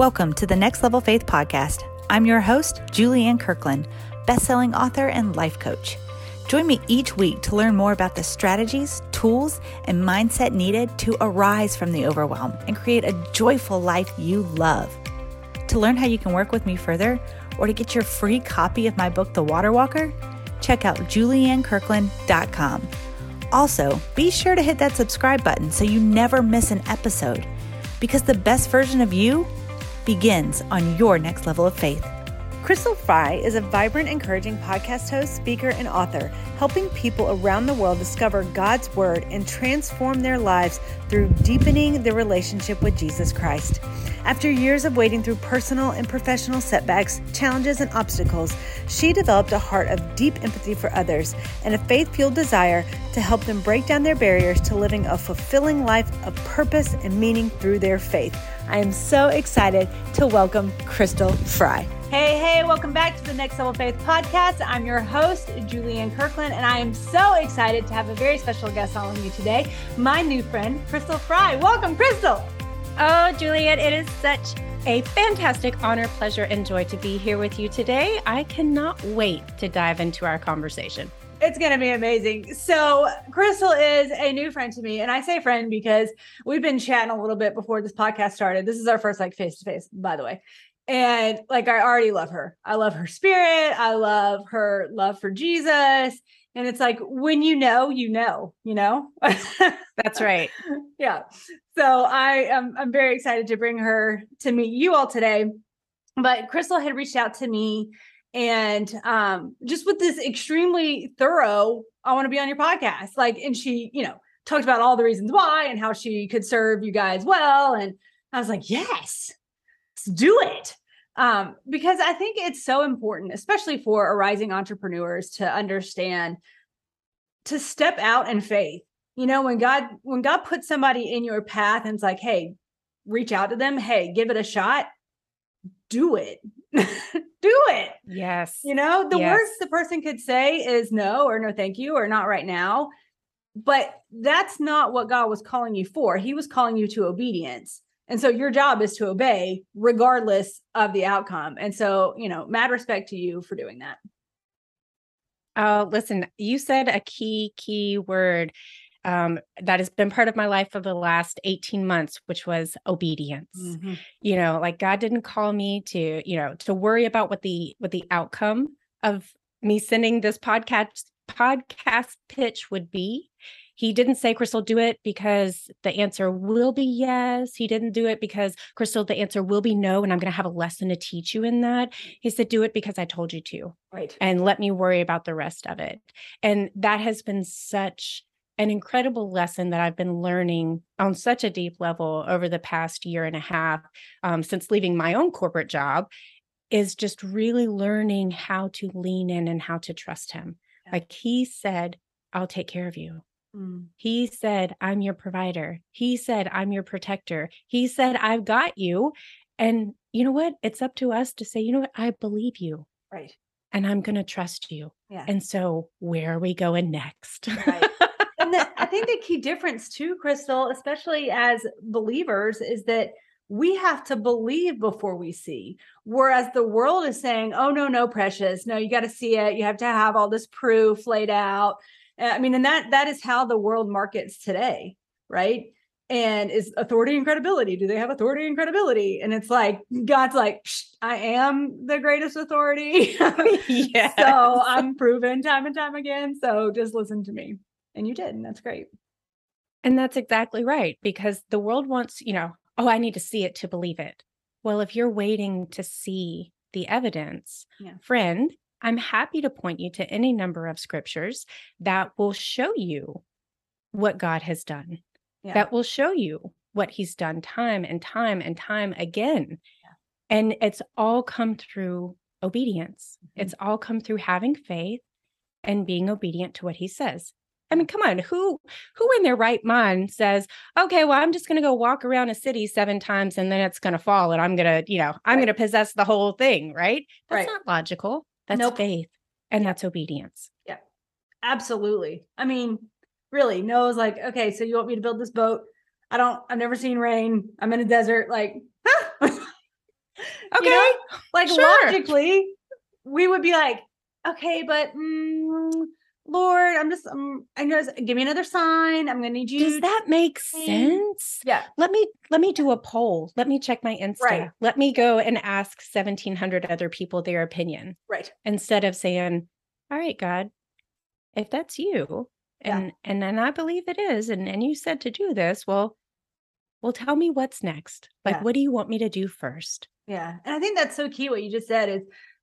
Welcome to the Next Level Faith podcast. I'm your host, Julianne Kirkland, best-selling author and life coach. Join me each week to learn more about the strategies, tools, and mindset needed to arise from the overwhelm and create a joyful life you love. To learn how you can work with me further or to get your free copy of my book, The Water Walker, check out juliannekirkland.com. Also, be sure to hit that subscribe button so you never miss an episode because the best version of you begins on your next level of faith. Crystal Freie is a vibrant, encouraging podcast host, speaker, and author, helping people around the world discover God's Word and transform their lives through deepening their relationship with Jesus Christ. After years of wading through personal and professional setbacks, challenges, and obstacles, she developed a heart of deep empathy for others and a faith fueled desire to help them break down their barriers to living a fulfilling life of purpose and meaning through their faith. I am so excited to welcome Crystal Freie. Hey, hey, welcome back to the Next Level Faith podcast. I'm your host, Julianne Kirkland, and I am so excited to have a very special guest on with me today, my new friend, Crystal Freie. Welcome, Crystal. Oh, Julianne, it is such a fantastic honor, pleasure, and joy to be here with you today. I cannot wait to dive into our conversation. It's going to be amazing. So, Crystal is a new friend to me. And I say friend because we've been chatting a little bit before this podcast started. This is our first like face to face, by the way. And like, I already love her. I love her spirit. I love her love for Jesus. And it's like, when you know, you know, you know? That's right. yeah. So I am I'm very excited to bring her to meet you all today. But Crystal had reached out to me and um just with this extremely thorough, I want to be on your podcast. Like, and she, you know, talked about all the reasons why and how she could serve you guys well. And I was like, yes, let's do it. Um, because I think it's so important, especially for arising entrepreneurs, to understand to step out in faith you know when god when god puts somebody in your path and it's like hey reach out to them hey give it a shot do it do it yes you know? The yes. worst the person could say is no or no thank you or not right now but that's not what god was calling you for. He was calling you to obedience and so your job is to obey regardless of the outcome and so you know mad respect to you for doing that. Oh, listen, you said a key, key word um, that has been part of my life for the last 18 months, which was obedience. Mm-hmm. You know, like God didn't call me to, you know, to worry about what the what the outcome of me sending this podcast podcast pitch would be. He didn't say, Crystal, do it because the answer will be yes. He didn't do it because, Crystal, the answer will be no. And I'm going to have a lesson to teach you in that. He said, do it because I told you to. Right. And let me worry about the rest of it. And that has been such an incredible lesson that I've been learning on such a deep level over the past year and a half um, since leaving my own corporate job is just really learning how to lean in and how to trust him. Yeah. Like he said, I'll take care of you. Mm. He said, I'm your provider. He said, I'm your protector. He said, I've got you. And you know what? It's up to us to say, you know what? I believe you. Right. And I'm going to trust you. Yeah. And so, where are we going next? Right and the, I think the key difference too, Crystal, especially as believers, is that we have to believe before we see. Whereas the world is saying, oh, no, no, precious. No, you got to see it. You have to have all this proof laid out. Uh, I mean, and that that is how the world markets today, right? And is authority and credibility. Do they have authority and credibility? And it's like God's like, I am the greatest authority. yes. so I'm proven time and time again. So just listen to me and you did and that's great and that's exactly right because the world wants you know oh i need to see it to believe it well if you're waiting to see the evidence yeah. friend i'm happy to point you to any number of scriptures that will show you what god has done yeah. that will show you what he's done time and time and time again yeah. and it's all come through obedience mm-hmm. it's all come through having faith and being obedient to what he says I mean, come on, who who in their right mind says, okay, well, I'm just going to go walk around a city seven times and then it's going to fall and I'm going to, you know, I'm right. going to possess the whole thing, right? That's right. not logical. That's nope. faith and that's obedience. Yeah. Absolutely. I mean, really, Noah's like, okay, so you want me to build this boat? I don't I've never seen rain. I'm in a desert like Okay. You know? Like sure. logically, we would be like, okay, but mm, Lord, I'm just, um, I know, give me another sign. I'm going to need you. Does that make sense? Yeah. Let me, let me do a poll. Let me check my Insta. Right. Let me go and ask 1700 other people their opinion. Right. Instead of saying, all right, God, if that's you, and, yeah. and then I believe it is, and, and you said to do this, well, well, tell me what's next. Like, yeah. what do you want me to do first? Yeah. And I think that's so key. What you just said is,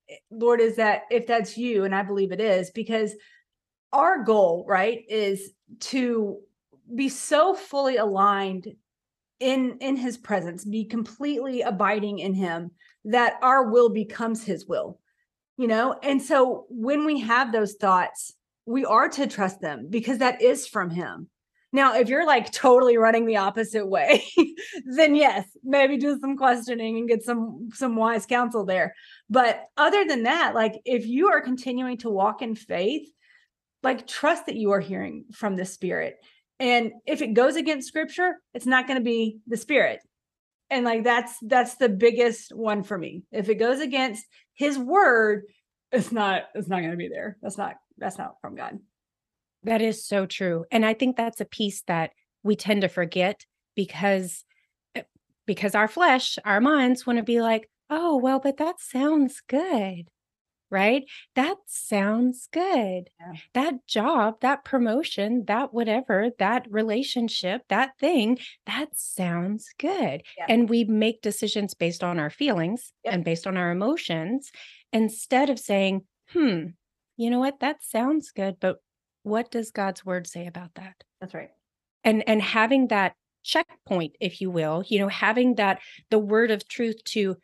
eh, Lord, is that if that's you, and I believe it is, because our goal, right, is to be so fully aligned in in his presence, be completely abiding in him that our will becomes his will. You know? And so when we have those thoughts, we are to trust them because that is from him. Now, if you're like totally running the opposite way, then yes, maybe do some questioning and get some some wise counsel there. But other than that, like if you are continuing to walk in faith, like trust that you are hearing from the spirit. And if it goes against scripture it's not going to be the spirit. And like that's that's the biggest one for me. If it goes against his word it's not it's not going to be there. That's not that's not from god. That is so true. And i think that's a piece that we tend to forget because eh, because our flesh our minds want to be like oh well but that sounds good right? That sounds good. Yeah. That job, that promotion, that whatever, that relationship, that thing, that sounds good. Yeah. And we make decisions based on our feelings yep. and based on our emotions instead of saying, hmm, you know what? That sounds good, but what does God's word say about that? That's right. And and having that checkpoint if you will you know having that the word of truth to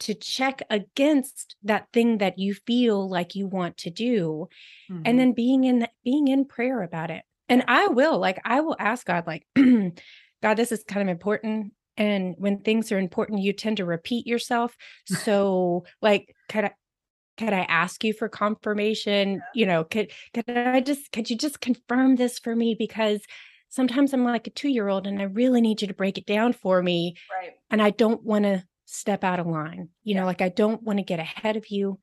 to check against that thing that you feel like you want to do mm-hmm. and then being in being in prayer about it. And i will like i will ask god like god this is kind of important and when things are important you tend to repeat yourself. So like could i could i ask you for confirmation? You know could could i just could you just confirm this for me? Because sometimes i'm like a two year old and i really need you to break it down for me right. and i don't want to step out of line. You yeah. know, like I don't want to get ahead of you.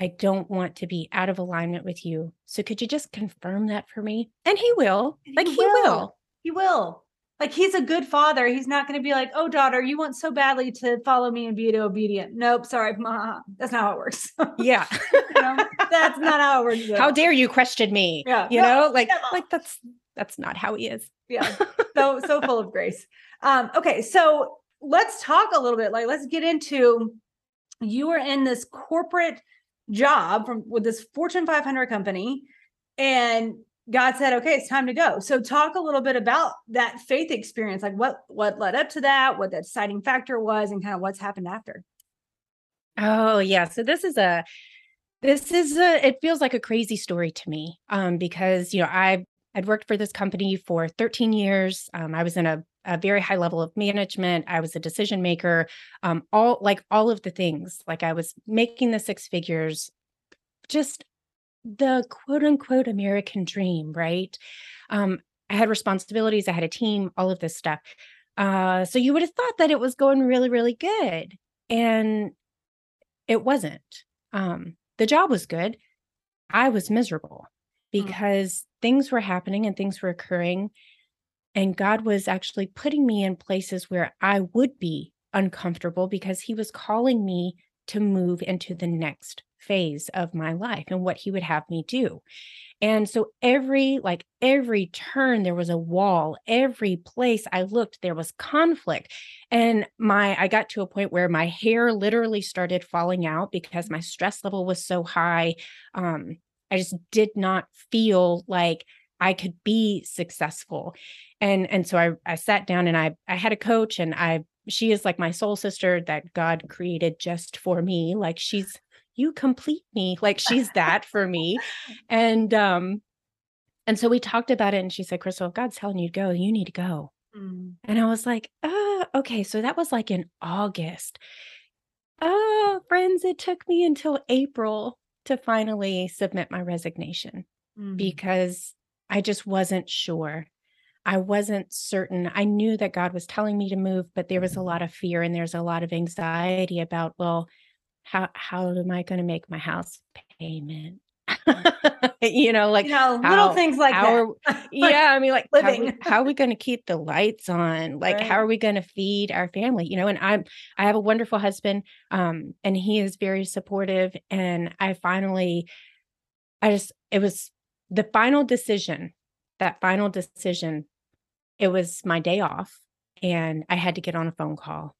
I don't want to be out of alignment with you. So could you just confirm that for me? And he will. Like he, he will. will. He will. Like he's a good father. He's not going to be like, "Oh, daughter, you want so badly to follow me and be obedient." Nope, sorry, ma. That's not how it works. yeah, you know, that's not how it works. How dare you question me? Yeah, you no, know, like like that's that's not how he is. Yeah, so so full of grace. Um, okay, so let's talk a little bit like let's get into you were in this corporate job from with this fortune 500 company and god said okay it's time to go. So talk a little bit about that faith experience like what what led up to that what the deciding factor was and kind of what's happened after. Oh yeah. So this is a this is a it feels like a crazy story to me um because you know i I'd worked for this company for 13 years. Um, I was in a a very high level of management. I was a decision maker, um, all like all of the things. Like I was making the six figures, just the quote unquote American dream, right? Um, I had responsibilities, I had a team, all of this stuff. Uh, so you would have thought that it was going really, really good. And it wasn't. Um, the job was good. I was miserable hmm. because mm. things were happening and things were occurring and God was actually putting me in places where I would be uncomfortable because He was calling me to move into the next phase of my life and what He would have me do. And so every, like every turn, there was a wall. Every place I looked, there was conflict. And my, I got to a point where my hair literally started falling out because my stress level was so high. Um, I just did not feel like I could be successful. And and so I I sat down and I I had a coach and I she is like my soul sister that God created just for me. Like she's you complete me. Like she's that for me. And um and so we talked about it and she said, Crystal, if God's telling you to go, you need to go. Mm. And I was like, oh, okay. So that was like in August. Oh, friends, it took me until April to finally submit my resignation mm. because I just wasn't sure. I wasn't certain. I knew that God was telling me to move, but there was a lot of fear and there's a lot of anxiety about, well, how how am I going to make my house payment? you know, like you know, how, little things like that. Are, yeah, I mean, like living. How, how, are we going to keep the lights on? Like, right. how are we going to feed our family? You know, and I'm I have a wonderful husband, um, and he is very supportive. And I finally, I just it was the final decision. That final decision, it was my day off, and I had to get on a phone call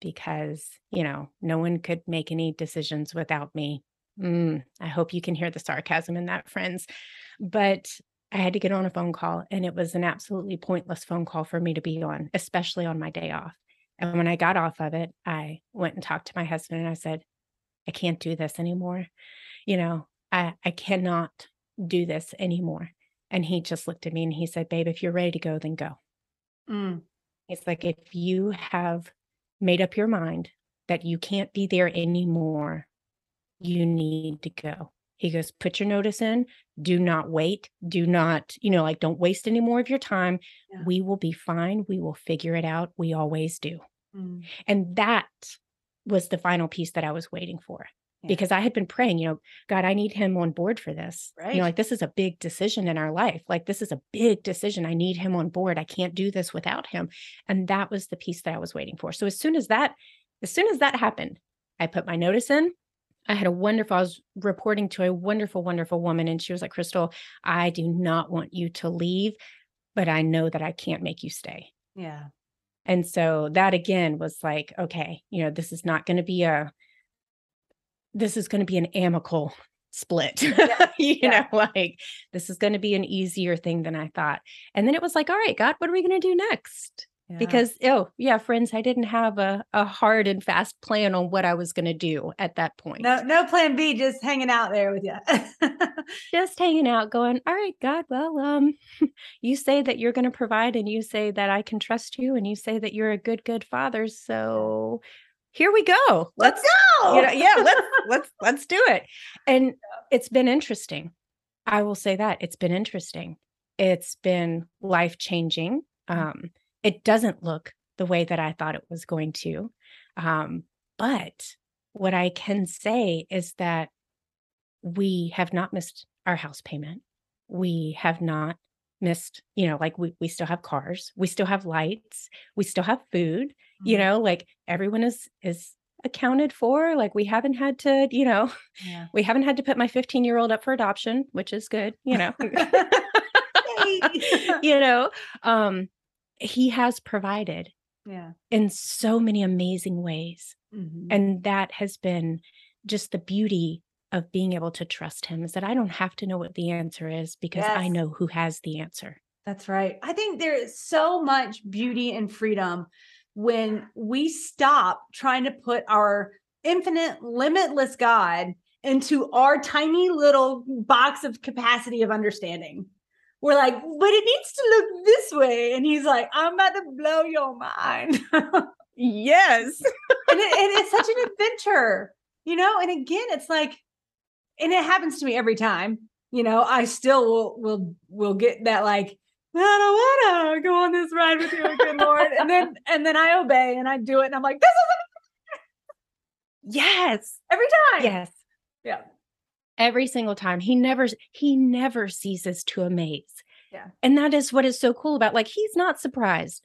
because you know no one could make any decisions without me Mm, I hope you can hear the sarcasm in that, friends. But I had to get on a phone call, and it was an absolutely pointless phone call for me to be on, especially on my day off. And when I got off of it, I went and talked to my husband and I said, I can't do this anymore. You know, I, I cannot do this anymore. And he just looked at me and he said, Babe, if you're ready to go, then go. Mm. It's like if you have made up your mind that you can't be there anymore, you need to go. He goes, put your notice in. Do not wait. Do not, you know, like don't waste any more of your time. Yeah. We will be fine. We will figure it out. We always do. Mm. And that was the final piece that I was waiting for yeah. because I had been praying, you know, God, I need him on board for this. Right. You know, like this is a big decision in our life. Like this is a big decision. I need him on board. I can't do this without him. And that was the piece that I was waiting for. So as soon as that, as soon as that happened, I put my notice in. I had a wonderful, I was reporting to a wonderful, wonderful woman, and she was like, Crystal, I do not want you to leave, but I know that I can't make you stay. Yeah. And so that again was like, okay, you know, this is not going to be a, this is going to be an amicable split. Yeah. you yeah. know, like this is going to be an easier thing than I thought. And then it was like, all right, God, what are we going to do next? Yeah. Because oh yeah, friends, I didn't have a, a hard and fast plan on what I was going to do at that point. No, no plan B, just hanging out there with you. just hanging out, going, all right, God, well, um, you say that you're going to provide, and you say that I can trust you, and you say that you're a good, good father. So here we go. Let's, let's go. You know, yeah, let's let's let's do it. And it's been interesting. I will say that it's been interesting. It's been life changing. Mm. Um, it doesn't look the way that I thought it was going to. Um, but what I can say is that we have not missed our house payment. We have not missed, you know, like we, we still have cars, we still have lights, we still have food, mm-hmm. you know, like everyone is is accounted for. Like we haven't had to, you know, yeah. we haven't had to put my 15 year old up for adoption, which is good, you know. you know, um, he has provided yeah in so many amazing ways mm-hmm. and that has been just the beauty of being able to trust him is that i don't have to know what the answer is because yes. i know who has the answer that's right i think there is so much beauty and freedom when we stop trying to put our infinite limitless god into our tiny little box of capacity of understanding we're like, but it needs to look this way. And he's like, I'm about to blow your mind. yes. and, it, and it's such an adventure, you know? And again, it's like, and it happens to me every time, you know, I still will, will, will get that like, I don't want to go on this ride with you, good Lord. And then, and then I obey and I do it. And I'm like, this is yes, every time. Yes. Yeah every single time he never he never ceases to amaze yeah and that is what is so cool about like he's not surprised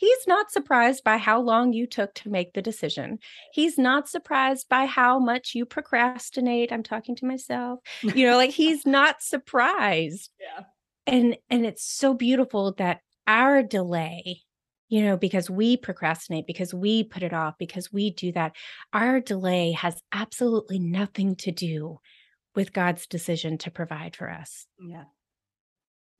he's not surprised by how long you took to make the decision he's not surprised by how much you procrastinate i'm talking to myself you know like he's not surprised yeah and and it's so beautiful that our delay you know because we procrastinate because we put it off because we do that our delay has absolutely nothing to do with God's decision to provide for us. Yeah.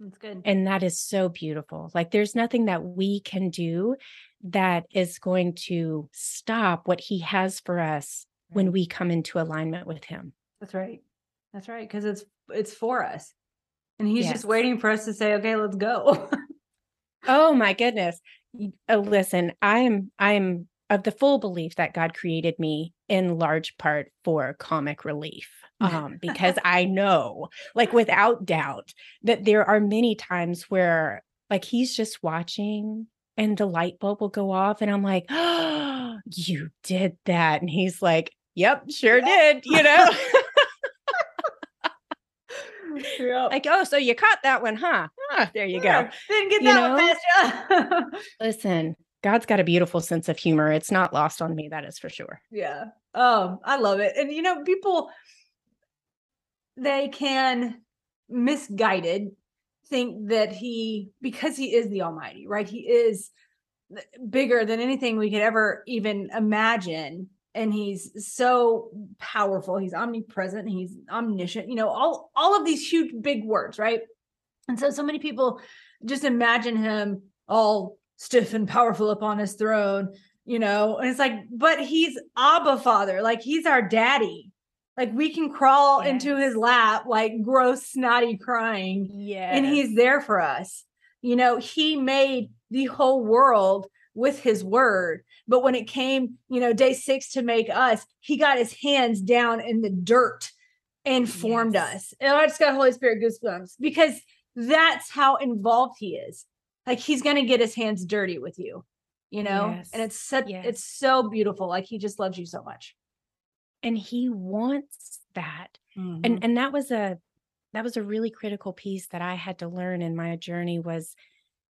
That's good. And that is so beautiful. Like there's nothing that we can do that is going to stop what he has for us when we come into alignment with him. That's right. That's right because it's it's for us. And he's yes. just waiting for us to say, "Okay, let's go." oh my goodness. Uh, listen, I am I am of the full belief that God created me in large part for comic relief. Um, because I know, like without doubt, that there are many times where like he's just watching and the light bulb will go off and I'm like, "Oh, you did that." And he's like, "Yep, sure did," you know. yep. Like, "Oh, so you caught that one, huh?" Ah, there you yeah, go. Didn't get you that know? one. Listen, God's got a beautiful sense of humor. It's not lost on me, that is for sure. Yeah. Um, I love it. And you know, people they can misguided think that he because he is the almighty, right? He is bigger than anything we could ever even imagine and he's so powerful he's omnipresent he's omniscient you know all all of these huge big words right and so so many people just imagine him all stiff and powerful upon his throne, you know, and it's like, but he's Abba Father, like he's our daddy. Like we can crawl yes. into his lap, like gross, snotty crying. Yeah. And he's there for us. You know, he made the whole world with his word. But when it came, you know, day six to make us, he got his hands down in the dirt and formed yes. us. And I just got Holy Spirit goosebumps because that's how involved he is like he's gonna get his hands dirty with you you know yes. and it's such yes. it's so beautiful like he just loves you so much and he wants that mm-hmm. and and that was a that was a really critical piece that i had to learn in my journey was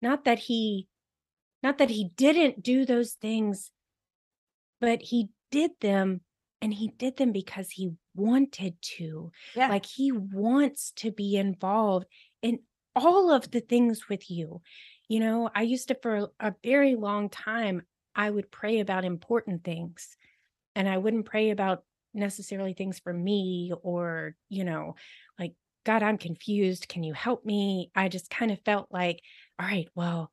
not that he not that he didn't do those things but he did them and he did them because he wanted to yeah. like he wants to be involved in all of the things with you you know, I used to, for a very long time, I would pray about important things and I wouldn't pray about necessarily things for me or, you know, like, God, I'm confused. Can you help me? I just kind of felt like, all right, well,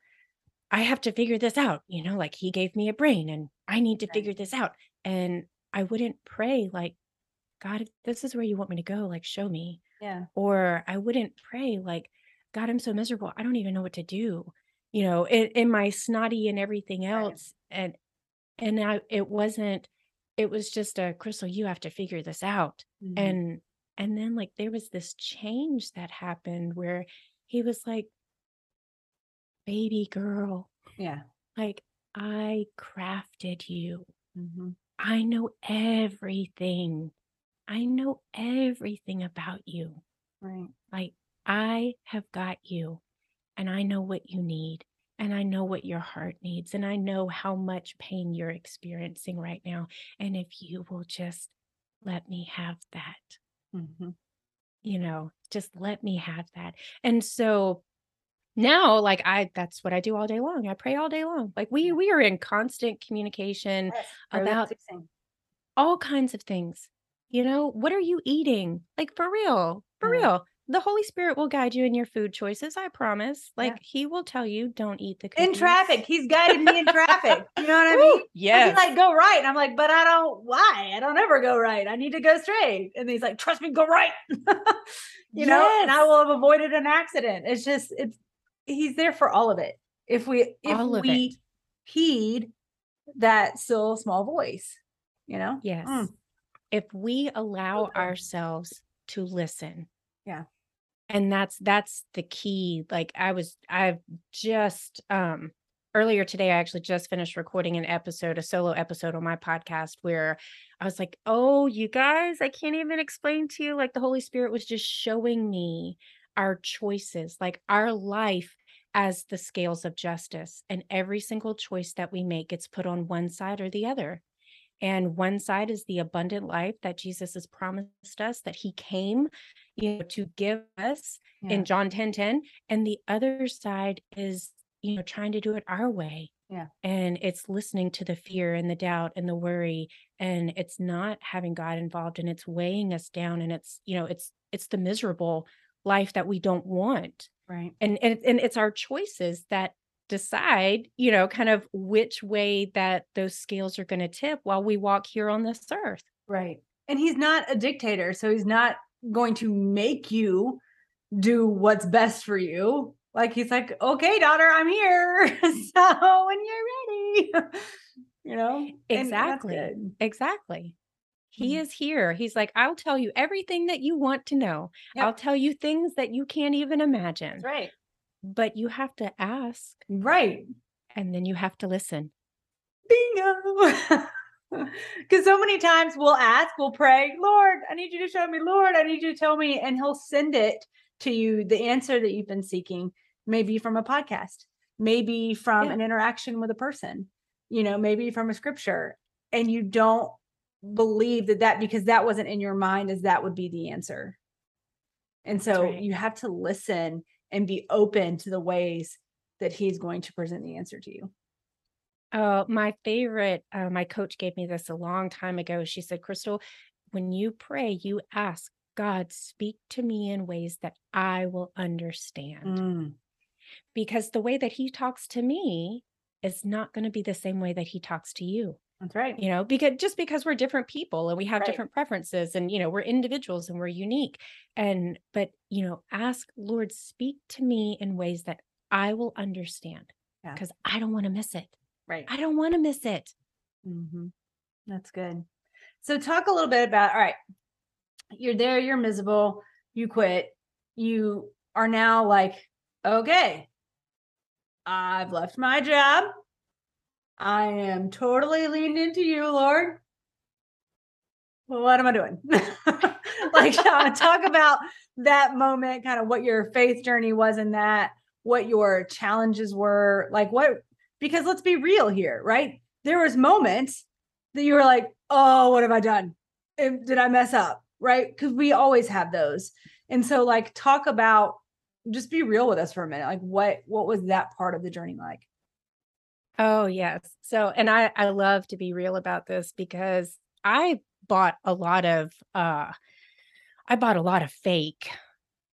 I have to figure this out. You know, like he gave me a brain and I need to figure this out. And I wouldn't pray like, God, if this is where you want me to go, like show me. Yeah. Or I wouldn't pray like, God, I'm so miserable. I don't even know what to do you know, in, in my snotty and everything else. And and I it wasn't it was just a crystal, you have to figure this out. Mm-hmm. And and then like there was this change that happened where he was like, baby girl. Yeah. Like I crafted you. Mm-hmm. I know everything. I know everything about you. Right. Like I have got you and I know what you need and I know what your heart needs and I know how much pain you're experiencing right now. And if you will just let me have that, mm-hmm. you know, just let me have that. And so now like i that's what i do all day long i pray all day long like we we are in constant communication yes, about all kinds of things you know what are you eating like for real for mm. real the Holy Spirit will guide you in your food choices. I promise. Like yeah. He will tell you, don't eat the cookies. in traffic. He's guided me in traffic. You know what I mean? Yeah. He's like, go right. And I'm like, but I don't. Why? I don't ever go right. I need to go straight. And he's like, trust me, go right. you yes. know, and I will have avoided an accident. It's just, it's. He's there for all of it. If we, if we it. heed that still small voice, you know. Yes. Mm. If we allow okay. ourselves to listen. Yeah and that's that's the key like i was i've just um earlier today i actually just finished recording an episode a solo episode on my podcast where i was like oh you guys i can't even explain to you like the holy spirit was just showing me our choices like our life as the scales of justice and every single choice that we make gets put on one side or the other and one side is the abundant life that Jesus has promised us that he came, you know, to give us yeah. in John 10 10. And the other side is, you know, trying to do it our way. Yeah. And it's listening to the fear and the doubt and the worry. And it's not having God involved and it's weighing us down. And it's, you know, it's it's the miserable life that we don't want. Right. And and, and it's our choices that decide, you know, kind of which way that those scales are going to tip while we walk here on this earth. Right. And he's not a dictator. So he's not going to make you do what's best for you. Like he's like, okay, daughter, I'm here. so when you're ready, you know, exactly. Exactly. He mm-hmm. is here. He's like, I'll tell you everything that you want to know. Yep. I'll tell you things that you can't even imagine. That's right but you have to ask. Right. And then you have to listen. Bingo. Because so many times we'll ask, we'll pray, Lord, I need you to show me, Lord, I need you to tell me. And He'll send it to you, the answer that you've been seeking, maybe from a podcast, maybe from yeah. an interaction with a person, you know, maybe from a scripture. And you don't believe that that because that wasn't in your mind as that would be the answer. And so right. you have to listen and be open to the ways that he's going to present the answer to you. Oh, my favorite, uh, my coach gave me this a long time ago. She said, Crystal, when you pray, you ask God, speak to me in ways that I will understand. Mm. Because the way that he talks to me is not going to be the same way that he talks to you. That's right. You know, because just because we're different people and we have right. different preferences and, you know, we're individuals and we're unique. And, but, you know, ask, Lord, speak to me in ways that I will understand because yeah. I don't want to miss it. Right. I don't want to miss it. Mm-hmm. That's good. So, talk a little bit about all right, you're there, you're miserable, you quit, you are now like, okay, I've left my job. I am totally leaned into you, Lord. What am I doing? like, uh, talk about that moment, kind of what your faith journey was in that, what your challenges were, like what, because let's be real here, right? There was moments that you were like, oh, what have I done? Did I mess up? Right? Because we always have those. And so, like, talk about just be real with us for a minute. Like, what what was that part of the journey like? Oh, yes. So, and I I love to be real about this because I bought a lot of uh I bought a lot of fake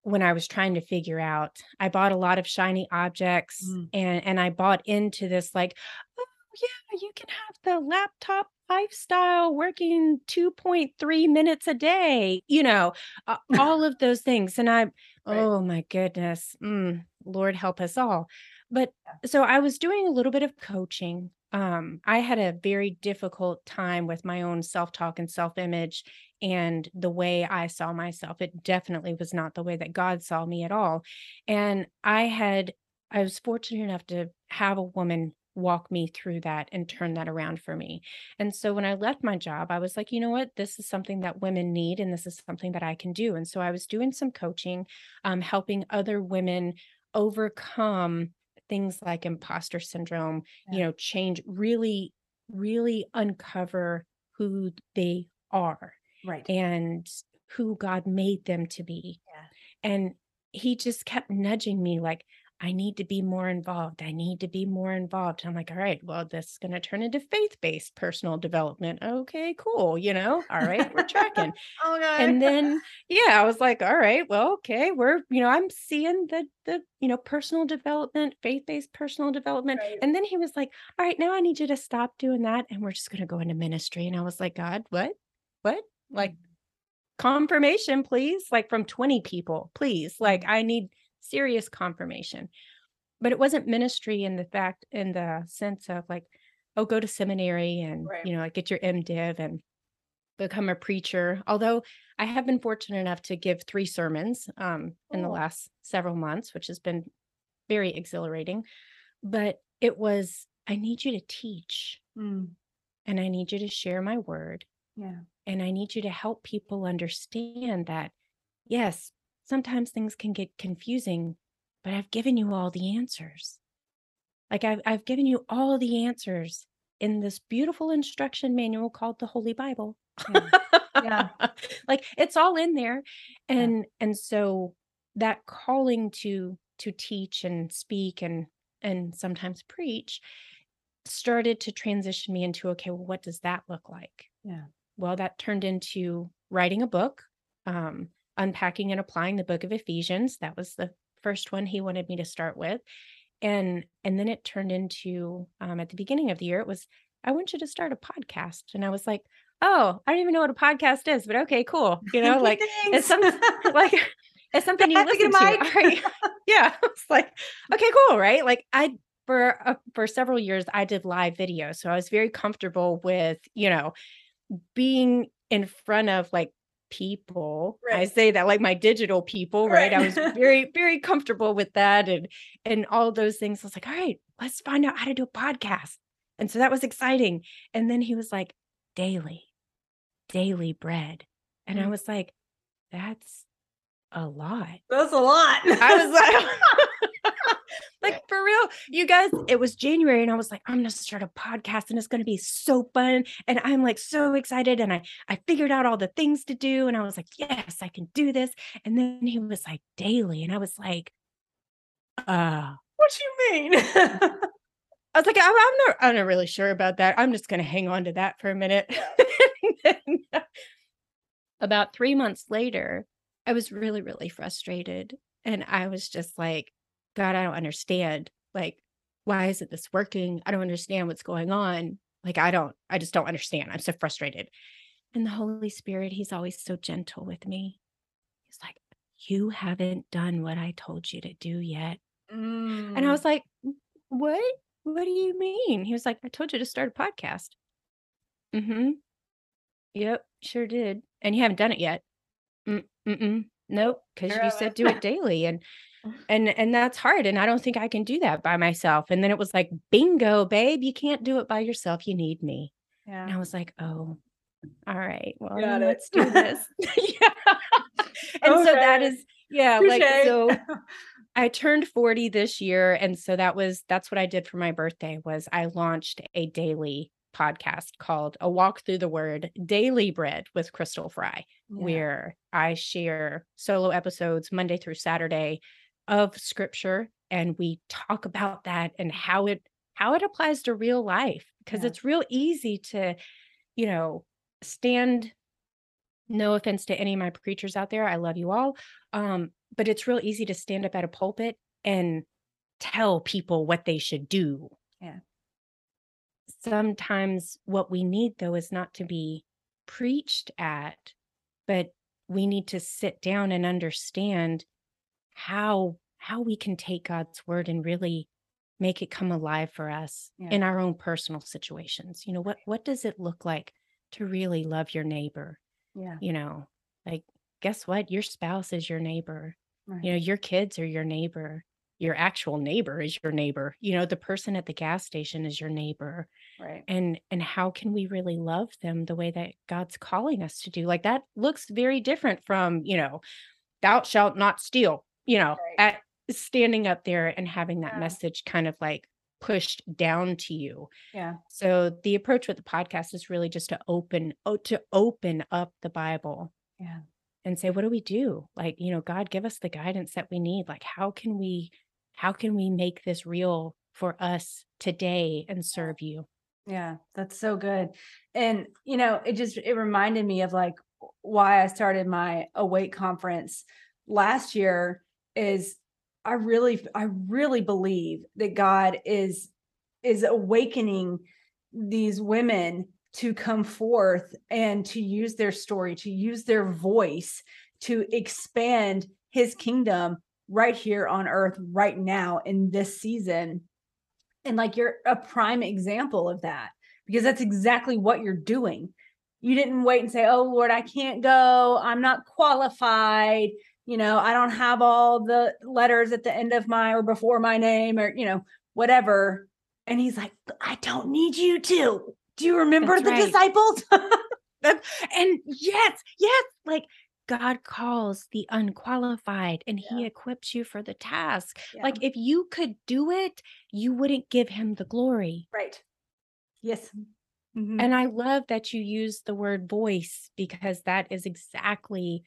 when I was trying to figure out. I bought a lot of shiny objects mm. and and I bought into this like, oh yeah, you can have the laptop lifestyle working 2.3 minutes a day, you know, uh, all of those things. And I, right. oh my goodness, mm, Lord help us all. But so I was doing a little bit of coaching. Um, I had a very difficult time with my own self talk and self image and the way I saw myself. It definitely was not the way that God saw me at all. And I had, I was fortunate enough to have a woman walk me through that and turn that around for me. And so when I left my job, I was like, you know what? This is something that women need, and this is something that I can do. And so I was doing some coaching, um, helping other women overcome things like imposter syndrome, yeah. you know, change, really, really uncover who they are. Right. And who God made them to be. Yeah. And he just kept nudging me like, I need to be more involved. I need to be more involved. I'm like, all right, well, this is going to turn into faith based personal development. Okay, cool. You know, all right, we're tracking. okay. And then, yeah, I was like, all right, well, okay, we're, you know, I'm seeing the, the, you know, personal development, faith based personal development. Right. And then he was like, all right, now I need you to stop doing that. And we're just going to go into ministry. And I was like, God, what? What? Like, mm. confirmation, please. Like from 20 people, please. Like. I need, serious confirmation. But it wasn't ministry in the fact, in the sense of like, oh, go to seminary and, right. you know, like get your MDiv and become a preacher. Although I have been fortunate enough to give three sermons um, in the last several months, which has been very exhilarating. But it was, I need you to teach mm. and I need you to share my word. Yeah. And I need you to help people understand that, yes, sometimes things can get confusing, but I've given you all the answers. Like I've, I've given you all the answers in this beautiful instruction manual called the Holy Bible. Yeah. yeah. like it's all in there. And yeah. and so that calling to to teach and speak and and sometimes preach started to transition me into okay, well, what does that look like? Yeah. Well, that turned into writing a book. Um, unpacking and applying the book of Ephesians. That was the first one he wanted me to start with. And and then it turned into um, at the beginning of the year, it was, I want you to start a podcast. And I was like, oh, I don't even know what a podcast is, but okay, cool. You know, like it's something like it's something you listen to. All right. yeah. It's like, okay, cool. Right. Like I for uh, for several years I did live video. So I was very comfortable with, you know, being in front of like people. Right. I say that like my digital people, right? right? I was very, very comfortable with that and and all those things. I was like, all right, let's find out how to do a podcast. And so that was exciting. And then he was like, daily, daily bread. And I mm. was like, that's a lot. That's a lot. I was like, like for real, you guys, it was January and I was like, I'm gonna start a podcast and it's gonna be so fun. And I'm like so excited. And I I figured out all the things to do. And I was like, yes, I can do this. And then he was like, daily. And I was like, uh what you mean? I was like, I'm, I'm not I'm not really sure about that. I'm just gonna hang on to that for a minute. Yeah. about three months later, I was really, really frustrated. And I was just like, God, I don't understand. Like, why isn't this working? I don't understand what's going on. Like, I don't, I just don't understand. I'm so frustrated. And the Holy Spirit, He's always so gentle with me. He's like, You haven't done what I told you to do yet. Mm. And I was like, What? What do you mean? He was like, I told you to start a podcast. Mm hmm. Yep, sure did. And you haven't done it yet. Mm, mm-mm. Nope, because you said do it daily. And and and that's hard and i don't think i can do that by myself and then it was like bingo babe you can't do it by yourself you need me yeah and i was like oh all right well let's do this yeah and okay. so that is yeah Touché. like so i turned 40 this year and so that was that's what i did for my birthday was i launched a daily podcast called a walk through the word daily bread with crystal Freie yeah. where i share solo episodes monday through saturday of scripture and we talk about that and how it how it applies to real life because yeah. it's real easy to you know stand no offense to any of my preachers out there i love you all um but it's real easy to stand up at a pulpit and tell people what they should do yeah sometimes what we need though is not to be preached at but we need to sit down and understand how how we can take God's word and really make it come alive for us yeah. in our own personal situations. You know, what what does it look like to really love your neighbor? Yeah. You know, like guess what? Your spouse is your neighbor. Right. You know, your kids are your neighbor. Your actual neighbor is your neighbor. You know, the person at the gas station is your neighbor. Right. And and how can we really love them the way that God's calling us to do? Like that looks very different from, you know, thou shalt not steal you know, right. at standing up there and having that yeah. message kind of like pushed down to you. Yeah. So the approach with the podcast is really just to open oh, to open up the Bible. Yeah. And say what do we do? Like, you know, God give us the guidance that we need. Like how can we how can we make this real for us today and serve you? Yeah, that's so good. And you know, it just it reminded me of like why I started my awake conference last year is I really I really believe that God is is awakening these women to come forth and to use their story, to use their voice to expand his kingdom right here on earth right now in this season. And like you're a prime example of that because that's exactly what you're doing. You didn't wait and say, "Oh Lord, I can't go. I'm not qualified." You know, I don't have all the letters at the end of my or before my name or, you know, whatever. And he's like, I don't need you to. Do you remember That's the right. disciples? and yes, yes, like God calls the unqualified and yeah. he equips you for the task. Yeah. Like if you could do it, you wouldn't give him the glory. Right. Yes. Mm-hmm. And I love that you use the word voice because that is exactly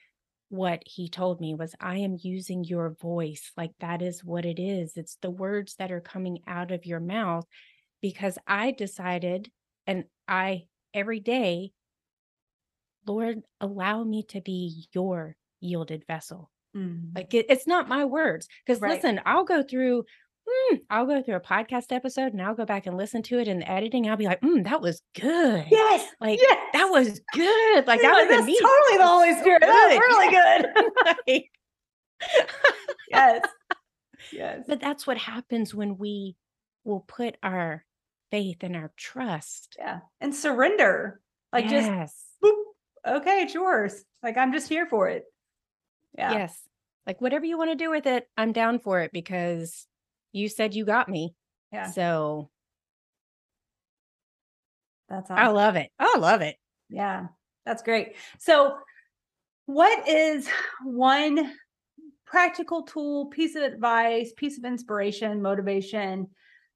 what he told me was I am using your voice. Like that is what it is. It's the words that are coming out of your mouth because I decided and I every day, Lord, allow me to be your yielded vessel. Mm. Like it, it's not my words. Because right. listen, I'll go through mm, I'll go through a podcast episode and I'll go back and listen to it in the editing. I'll be like, mm, that was good. Yes. Like yes. that was good. Like that was that's totally the Holy Spirit. So that was really good. yes. Yes. But that's what happens when we will put our faith and our trust. Yeah. And surrender. Like yes. just boop, okay, it's yours. Like I'm just here for it. Yeah. Yes. Like whatever you want to do with it, I'm down for it because you said you got me. Yeah. So that's awesome. I love it. I love it. Yeah. That's great. So what is one practical tool, piece of advice, piece of inspiration, motivation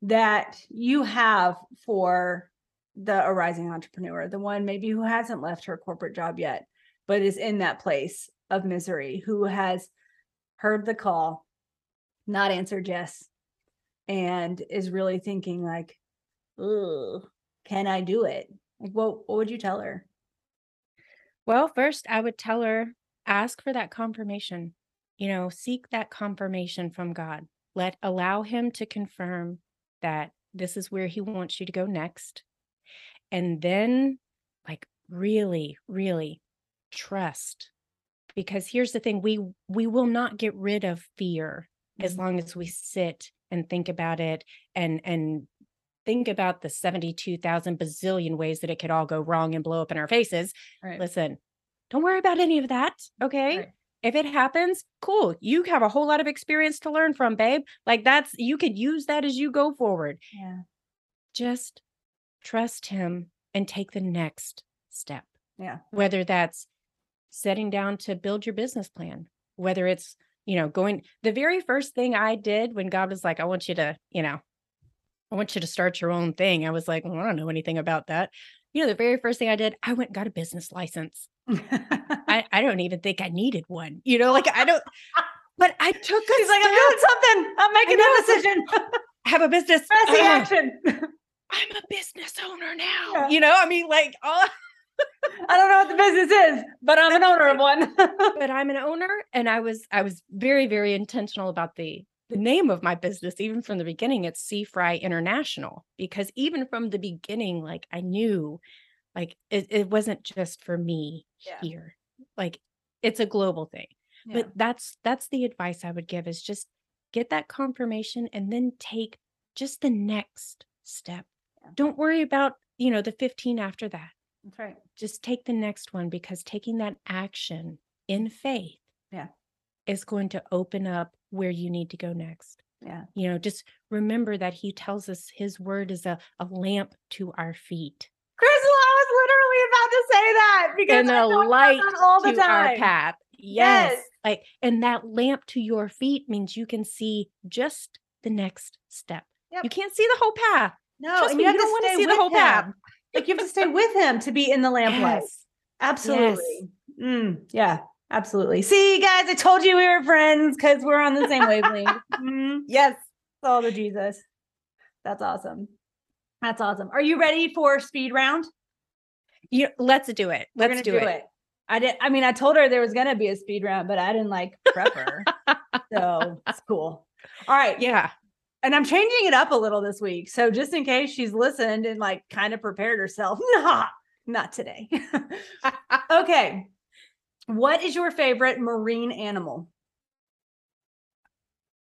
that you have for the arising entrepreneur, the one maybe who hasn't left her corporate job yet, but is in that place of misery, who has heard the call, not answered yes, and is really thinking like, "Oh, can I do it?" Like, what what would you tell her? Well, first I would tell her ask for that confirmation. You know, seek that confirmation from God. Let allow him to confirm that this is where he wants you to go next. And then like really, really trust. Because here's the thing, we we will not get rid of fear as mm-hmm. long as we sit and think about it and and think about the 72,000 bazillion ways that it could all go wrong and blow up in our faces. Right. Listen, don't worry about any of that. Okay. Right. If it happens, cool. You have a whole lot of experience to learn from, babe. Like that's, you could use that as you go forward. Yeah. Just trust him and take the next step. Yeah. Whether that's setting down to build your business plan, whether it's, you know, going, the very first thing I did when God was like, I want you to, you know, I want you to start your own thing. I was like, well, I don't know anything about that. You know, the very first thing I did, I went got a business license. I, I don't even think I needed one. You know, like I don't, but I took a He's like, I'm doing something. I'm making a decision. have a business. Press the action. I'm a business owner now. Yeah. You know, I mean, like, oh, I don't know what the business is, but I'm an owner of one. but I'm an owner, and I was I was very very intentional about the the name of my business. Even from the beginning, it's Sea Freie International because even from the beginning, like I knew, like it, it wasn't just for me yeah. here. Like it's a global thing. Yeah. But that's that's the advice I would give is just get that confirmation and then take just the next step. Yeah. Don't worry about, you know, the 15 after that. That's right. Just take the next one because taking that action in faith yeah is going to open up where you need to go next. Yeah. You know, just remember that he tells us his word is a, a lamp to our feet. Crystal, I was literally about to say that because and a light all the to time. our path. Yes. yes. Like, and that lamp to your feet means you can see just the next step. Yep. You can't see the whole path. No, Trust and me, you, you don't want to see the whole him. path. Like you have to stay with him to be in the lamplight. Yes. Absolutely. Yes. Mm, yeah, absolutely. See, guys, I told you we were friends because we're on the same wavelength. mm, yes, all the Jesus. That's awesome. That's awesome. Are you ready for speed round? You let's do it. Let's do, do it. it. I did. I mean, I told her there was gonna be a speed round, but I didn't like prep her. so it's cool. All right. Yeah. And I'm changing it up a little this week. So just in case she's listened and like kind of prepared herself. Nah, not today. okay. What is your favorite marine animal?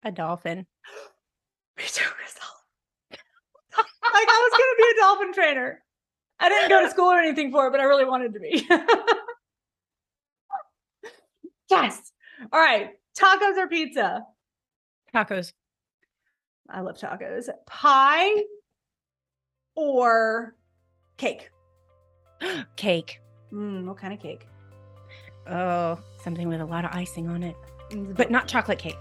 A dolphin. Me too, like I was gonna be a dolphin trainer. I didn't go to school or anything for it, but I really wanted to be. yes. All right. Tacos or pizza? Tacos. I love tacos. Pie or cake? cake. Mm, what kind of cake? Oh, something with a lot of icing on it, but not chocolate cake.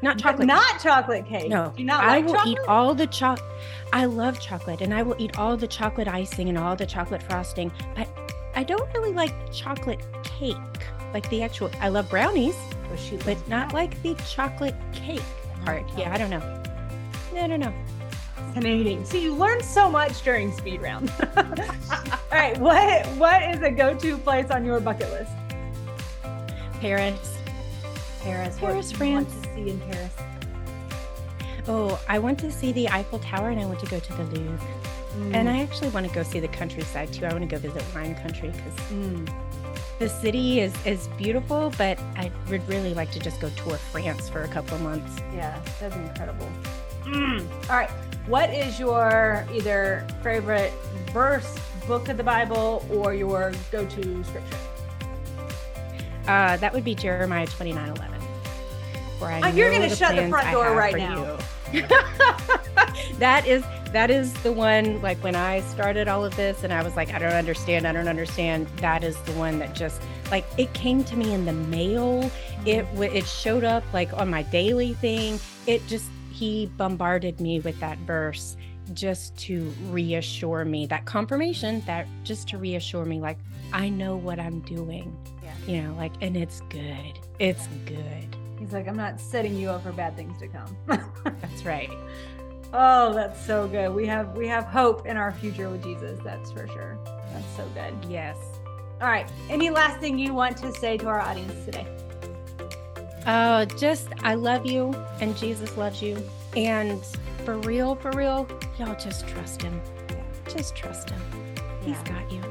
Not chocolate. But not cake. chocolate cake. No, Do not I like will chocolate? eat all the chocolate. I love chocolate, and I will eat all the chocolate icing and all the chocolate frosting. But I don't really like chocolate cake, like the actual. I love brownies, but not like the chocolate cake part. Yeah, I don't know. I don't know. Fascinating. So you learned so much during speed round. all right, what what is a go-to place on your bucket list? Paris. Paris. Paris, France. to see in Paris? Oh, I want to see the Eiffel Tower and I want to go to the Louvre. Mm. And I actually want to go see the countryside too. I want to go visit wine country because mm. the city is is beautiful, but I would really like to just go tour France for a couple of months. Yeah, that'd be incredible. Mm. All right. What is your either favorite verse, book of the Bible, or your go to scripture? Uh, that would be Jeremiah 29 11. Where I oh, you're going to shut the front door right now. that is that is the one like when I started all of this and I was like I don't understand I don't understand that is the one that just like it came to me in the mail it it showed up like on my daily thing it just he bombarded me with that verse just to reassure me that confirmation that just to reassure me like I know what I'm doing yeah. you know like and it's good it's good he's like I'm not setting you up for bad things to come that's right Oh, that's so good. We have we have hope in our future with Jesus. That's for sure. That's so good. Yes. All right. Any last thing you want to say to our audience today? Uh, just I love you and Jesus loves you. And for real, for real, y'all just trust him. Just trust him. He's yeah. got you.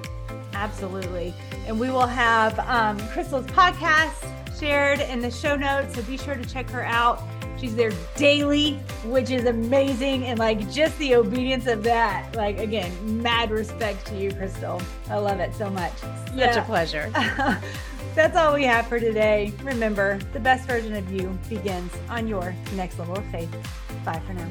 Absolutely. And we will have um, Crystal's podcast shared in the show notes. So be sure to check her out. She's there daily, which is amazing. And like just the obedience of that, like again, mad respect to you, Crystal. I love it so much. Such yeah. a pleasure. That's all we have for today. Remember, the best version of you begins on your next level of faith. Bye for now.